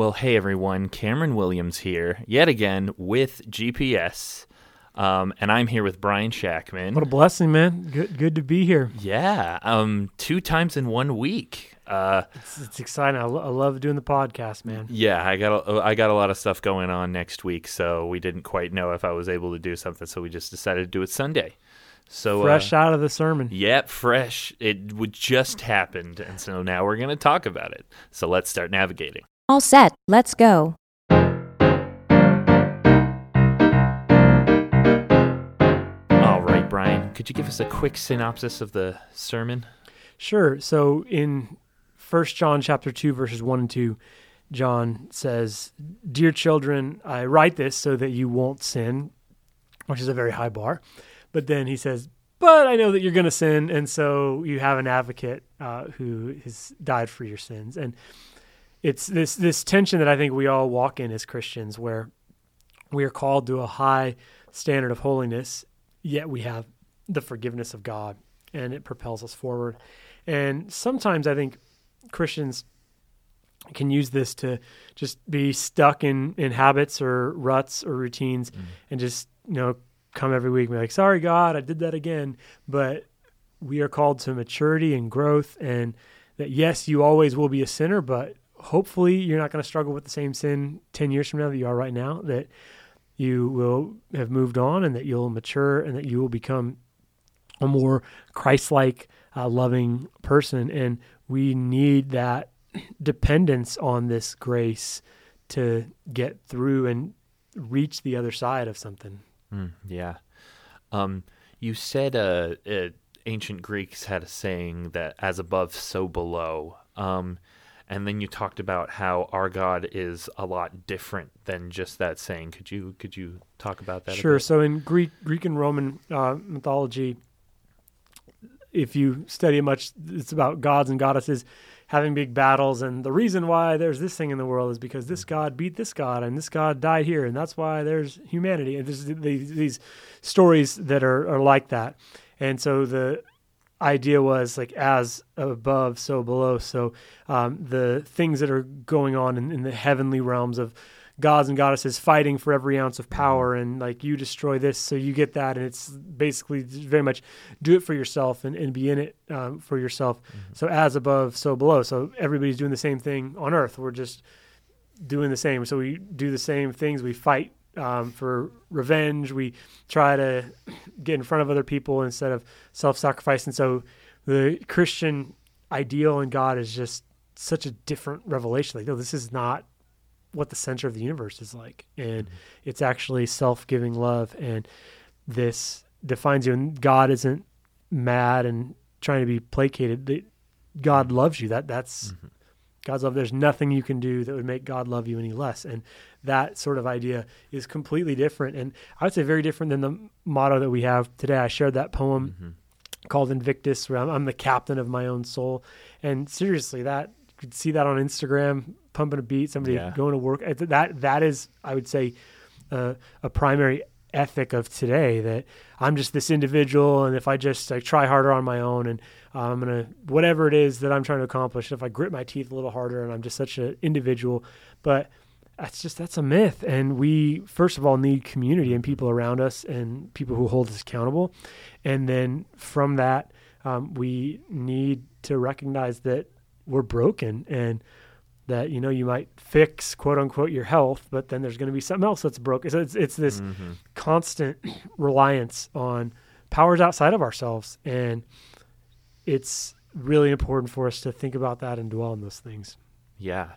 Well, hey everyone, Cameron Williams here, yet again with GPS. Um, and I'm here with Bryan Schackmann. What a blessing, man. Good good to be here. yeah, um, two times in one week. Uh, It's, it's exciting. I, lo- I love doing the podcast, man. yeah, I got a, I got a lot of stuff going on next week, so we didn't quite know if I was able to do something, so we just decided to do it Sunday. So Fresh uh, out of the sermon. Yep, fresh. It would just happened, and so now we're gonna talk about it. So let's start navigating. All set, let's go. All right, Bryan, could you give us a quick synopsis of the sermon? Sure. So in First John chapter 2 verses 1 and 2, John says, "Dear children, I write this so that you won't sin," which is a very high bar. But then he says, "But I know that you're going to sin, and so you have an advocate uh, who has died for your sins." And it's this this tension that I think we all walk in as Christians, where we are called to a high standard of holiness, yet we have the forgiveness of God, and it propels us forward. And sometimes I think Christians can use this to just be stuck in, in habits or ruts or routines mm-hmm. and just, you know, come every week and be like, sorry, God, I did that again. But we are called to maturity and growth, and that, yes, you always will be a sinner, but hopefully you're not going to struggle with the same sin 10 years from now that you are right now, that you will have moved on and that you'll mature and that you will become a more Christ-like, uh, loving person. And we need that dependence on this grace to get through and reach the other side of something. Mm, yeah. Um, you said uh, uh, ancient Greeks had a saying that as above, so below. Um, and then you talked about how our God is a lot different than just that saying. Could you could you talk about that? Sure. So in Greek, Greek and Roman uh, mythology, if you study it much, it's about gods and goddesses having big battles, and the reason why there's this thing in the world is because this god beat this god, and this god died here, and that's why there's humanity. And there's these, these stories that are, are like that, and so the idea was like as above, so below. So um, the things that are going on in, in the heavenly realms of gods and goddesses fighting for every ounce of power and like you destroy this so you get that. And it's basically very much do it for yourself and, and be in it um, for yourself. So as above so below. So everybody's doing the same thing on earth. We're just doing the same. So we do the same things. We fight um, for revenge. We try to get in front of other people instead of self-sacrifice. And so the christian ideal in god is just such a different revelation. Like no this is not what the center of the universe is like. And it's actually self-giving love. And this defines you. And god isn't mad and trying to be placated. God loves you. That that's god's love there's nothing you can do that would make god love you any less. And that sort of idea is completely different. And i would say very different than the motto that we have today. I shared that poem called invictus where I'm, I'm the captain of my own soul. And seriously that you could see that on instagram pumping a beat somebody Yeah. going to work. That that is i would say uh, a primary ethic of today that i'm just this individual and if i just like try harder on my own and i'm gonna whatever it is that i'm trying to accomplish if i grit my teeth a little harder and i'm just such an individual but that's just that's a myth. And we first of all need community and people around us and people who hold us accountable. And then from that um, we need to recognize that we're broken and that you know you might fix quote unquote your health but then there's going to be something else that's broken so it's, it's this Mm-hmm. constant reliance on powers outside of ourselves. And it's really important for us to think about that and dwell on those things. Yeah,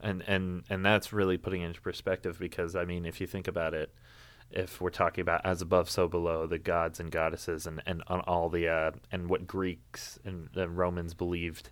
and and and that's really putting it into perspective because I mean, if you think about it, if we're talking about as above, so below, the gods and goddesses, and and on all the uh, and what Greeks and, and Romans believed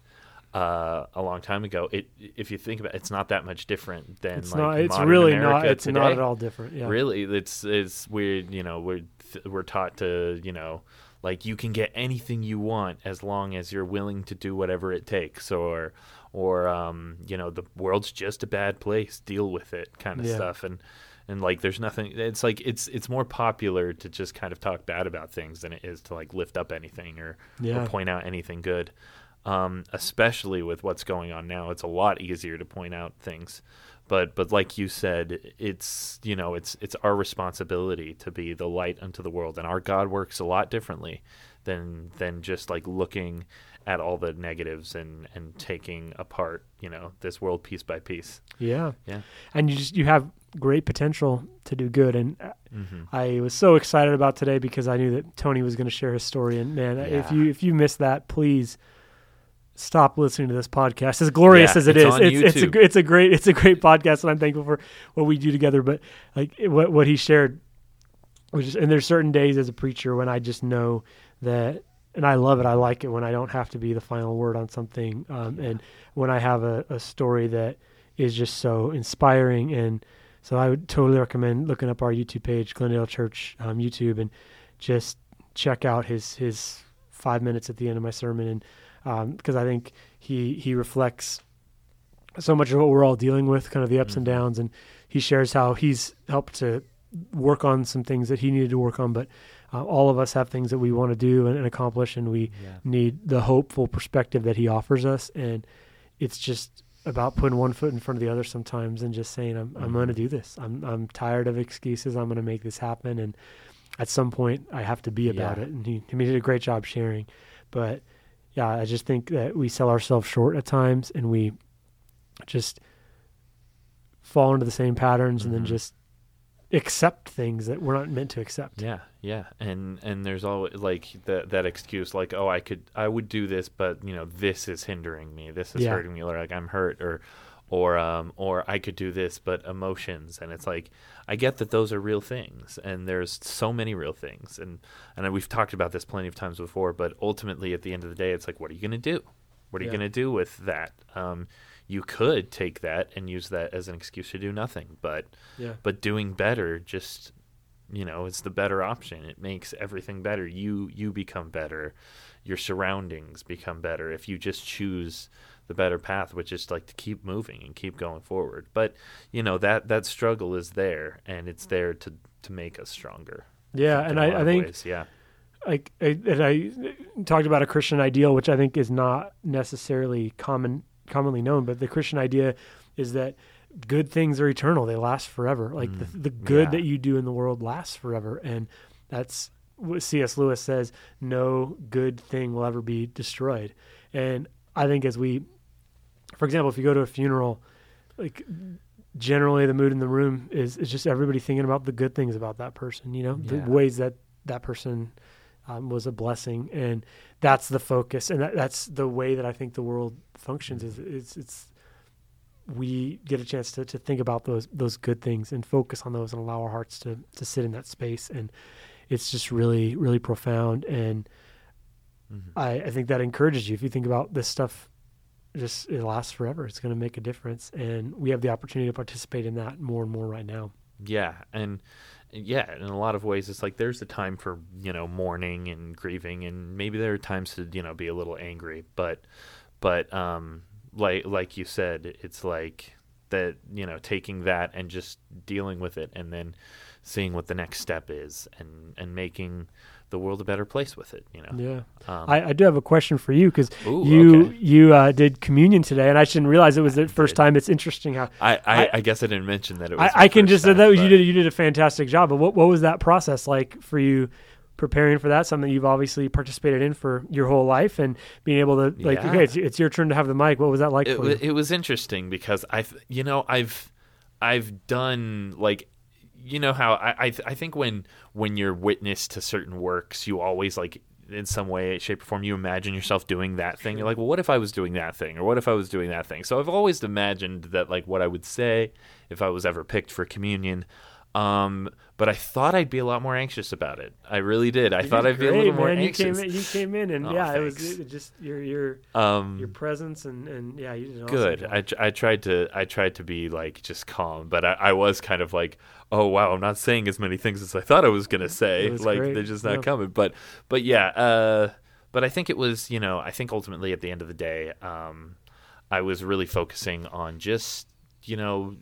uh, a long time ago, it if you think about, it, it's not that much different than it's like not it's really America not it's not at all different yeah. Really, it's it's weird. You know, we're th- we're taught to you know like you can get anything you want as long as you're willing to do whatever it takes, or or um, you know the world's just a bad place, deal with it, kind of Yeah. stuff, and and like there's nothing. It's like it's it's more popular to just kind of talk bad about things than it is to like lift up anything or, Yeah. or point out anything good. um, especially with what's going on now. It's a lot easier to point out things, but but like you said, it's you know it's it's our responsibility to be the light unto the world, and our God works a lot differently than than just like looking at all the negatives and and taking apart you know this world piece by piece. Yeah. Yeah. And you just you have great potential to do good and uh, Mm-hmm. I was so excited about today because I knew that Tony was going to share his story and man if you if you missed that please stop listening to this podcast as glorious Yeah, as it it's is it's it's a it's a great it's a great podcast and I'm thankful for what we do together but like what what he shared was just and there's certain days as a preacher when I just know that and I love it. I like it when I don't have to be the final word on something, um, and when I have a, a story that is just so inspiring. And so I would totally recommend looking up our YouTube page, Glendale Church um, YouTube, and just check out his his five minutes at the end of my sermon, and because I think he he reflects so much of what we're all dealing with, kind of the ups and Mhm. downs, and he shares how he's helped to work on some things that he needed to work on, but uh, all of us have things that we want to do and, and accomplish, and we Yeah. need the hopeful perspective that he offers us. And it's just about putting one foot in front of the other sometimes and just saying, I'm, I'm Mhm. going to do this. I'm, I'm tired of excuses. I'm going to make this happen. And at some point, I have to be about Yeah. it. And he, he did a great job sharing. But yeah, I just think that we sell ourselves short at times and we just fall into the same patterns and then Mhm. just accept things that we're not meant to accept. Yeah, yeah, and and there's always like that that excuse, like, oh, I could, I would do this, but you know, this is hindering me, this is Yeah. hurting me, or like I'm hurt, or, or um, or I could do this, but emotions, and it's like, I get that those are real things, and there's so many real things, and and we've talked about this plenty of times before, but ultimately, at the end of the day, it's like, what are you gonna do? What are you gonna do with that? Um, you could take that and use that as an excuse to do nothing, but Yeah. but doing better just you know it's the better option it makes everything better you you become better your surroundings become better if you just choose the better path which is like to keep moving and keep going forward but you know that that struggle is there and it's there to to make us stronger Yeah. And I, I think ways. yeah like I, and I talked about a Christian ideal, which I think is not necessarily common commonly known, but the Christian idea is that good things are eternal; they last forever. Like the, Mm, the good yeah. that you do in the world lasts forever, and that's what C.S. Lewis says: no good thing will ever be destroyed. And I think as we, for example, if you go to a funeral, like generally the mood in the room is is just everybody thinking about the good things about that person. You know, Yeah. the ways that that person um, was a blessing, and that's the focus, and that, that's the way that I think the world functions. Is it's it's we get a chance to, to think about those those good things and focus on those and allow our hearts to to sit in that space, and it's just really really profound, and Mhm. I, I think that encourages you if you think about this stuff. Just it lasts forever. It's going to make a difference, and we have the opportunity to participate in that more and more right now. Yeah, and yeah, in a lot of ways, it's like there's a time for you know mourning and grieving, and maybe there are times to you know be a little angry, but but um like like you said, it's like that you know taking that and just dealing with it, and then seeing what the next step is, and and making the world a better place with it. You know, Yeah, um, I, I do have a question for you because you okay. you uh, did communion today, and I didn't realize it was the first did. time. It's interesting how I, I, I- I guess I didn't mention that it was. I can just time, that you did you did a fantastic job. But what what was that process like for you? Preparing for that, something you've obviously participated in for your whole life, and being able to like, Yeah. okay, it's, it's your turn to have the mic. What was that like it, for you? it was interesting because I've you know I've I've done like you know how I I, th- I think when when you're witness to certain works you always like in some way shape or form you imagine yourself doing that thing. You're like well what if I was doing that thing? Or what if I was doing that thing? So I've always imagined that like what I would say if I was ever picked for communion. Um but I thought I'd be a lot more anxious about it. I really did. I You thought did I'd be a great, little more anxious You came in, you came in, and Oh, yeah, it was it just your your um your presence and and yeah, you did awesome good. job. I, I tried to i tried to be like just calm but I, I was kind of like oh wow i'm not saying as many things as i thought i was gonna say. was like great, they're just not yeah. coming. But but yeah uh but i think it was you know i think ultimately at the end of the day um i was really focusing on just you know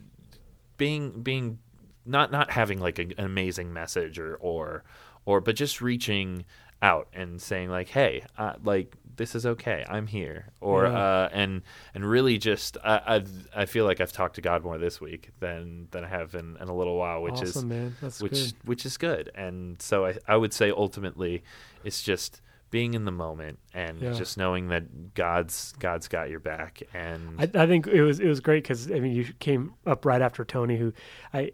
being being not not having like a, an amazing message or or or but just reaching out and saying like, "Hey, uh, like this is okay. I'm here." Or Yeah. uh, and and really just I I've, I feel like I've talked to God more this week than than I have in, in a little while, which awesome, is man. That's which good. which is good. And so I I would say ultimately it's just being in the moment and Yeah. just knowing that God's God's got your back and I, I think it was it was great because I mean you came up right after Tony, who I.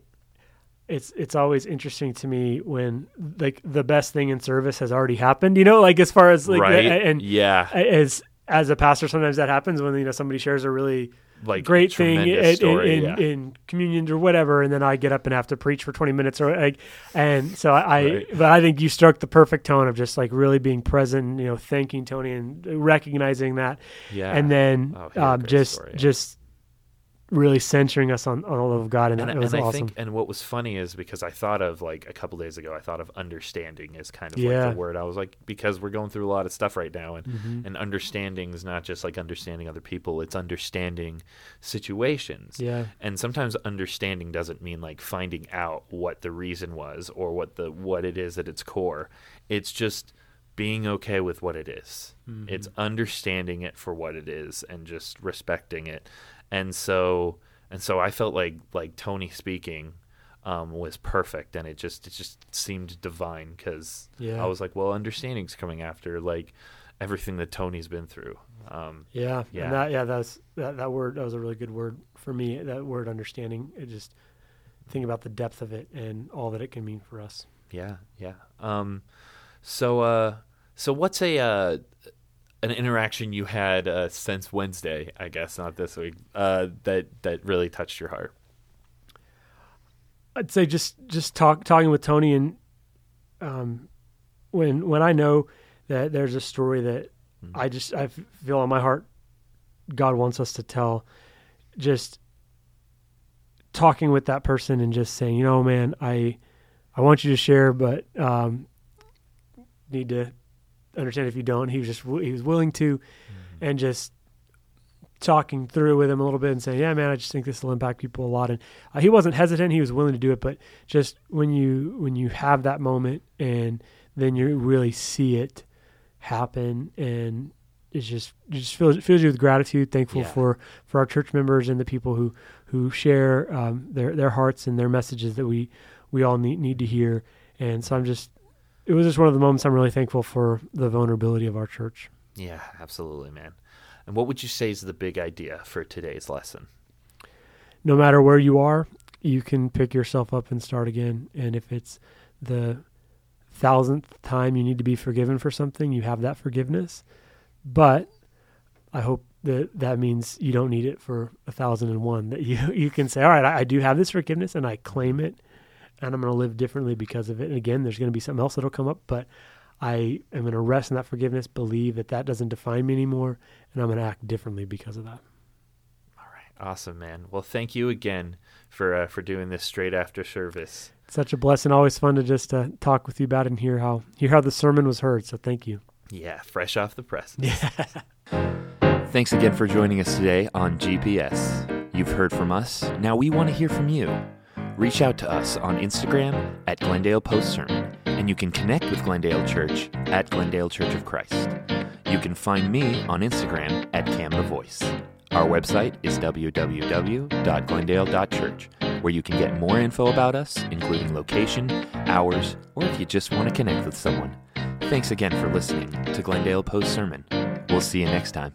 It's it's always interesting to me when like the best thing in service has already happened. You know, like as far as like the- right and yeah as as a pastor, sometimes that happens when you know somebody shares a really like great thing in, story, in, yeah. in communions or whatever, and then I get up and have to preach for twenty minutes or like, and so I, I but I think you struck the perfect tone of just like really being present, you know, thanking Tony and recognizing that, yeah and then Oh, he had a um, just story. just really centering us on, on the love of God, and, and, that and was I awesome. think, and what was funny is because I thought of like a couple days ago, I thought of understanding as kind of Yeah. like the word. I was like, because we're going through a lot of stuff right now, and Mhm. and understanding is not just like understanding other people; it's understanding situations. Yeah, And sometimes understanding doesn't mean like finding out what the reason was or what the what it is at its core. It's just being okay with what it is. It's understanding it for what it is and just respecting it. And so and so I felt like like Tony speaking um, was perfect, and it just it just seemed divine because Yeah. I was like, well, understanding's coming after like everything that Tony's been through. Um, yeah, Yeah. And that yeah, that's that that word that was a really good word for me. That word understanding. It just think about the depth of it and all that it can mean for us. Yeah, yeah. Um, so, uh, so what's a uh, an interaction you had uh, since Wednesday? I guess not this week. Uh, that that really touched your heart. I'd say just just talk talking with Tony and um, when when I know that there's a story that I just I feel on my heart God wants us to tell, just talking with that person and just saying, you know, man, I I want you to share, but um, need to understand if you don't. He was just he was willing to, and just talking through with him a little bit and saying, "Yeah, man, I just think this will impact people a lot." And uh, he wasn't hesitant; he was willing to do it. But just when you when you have that moment and then you really see it happen, and it's just it just fills fills you with gratitude, thankful Yeah. for for our church members and the people who who share um, their their hearts and their messages that we we all need need to hear. And so I'm just it was just one of the moments I'm really thankful for the vulnerability of our church. Yeah, absolutely, man. And what would you say is the big idea for today's lesson? no matter where you are, you can pick yourself up and start again. And if it's the thousandth time you need to be forgiven for something, you have that forgiveness. But I hope that that means you don't need it for a thousand and one. That you you can say, all right, I, I do have this forgiveness, and I claim it, and I'm going to live differently because of it. And again, there's going to be something else that'll come up, but I am going to rest in that forgiveness, believe that that doesn't define me anymore, and I'm going to act differently because of that. All right, awesome, man. Well, thank you again for uh, for doing this straight after service. such a blessing. Always fun to just uh, talk with you about it and hear how hear how the sermon was heard. So thank you. Yeah, fresh off the press. Yeah. Thanks again for joining us today on GPS. You've heard from us. Now we want to hear from you. Reach out to us on Instagram at Glendale Post Sermon, and you can connect with Glendale Church at Glendale Church of Christ. You can find me on Instagram at Cam the Voice. Our website is www.glendale.church, where you can get more info about us, including location, hours, or if you just want to connect with someone. Thanks again for listening to Glendale Post Sermon. We'll see you next time.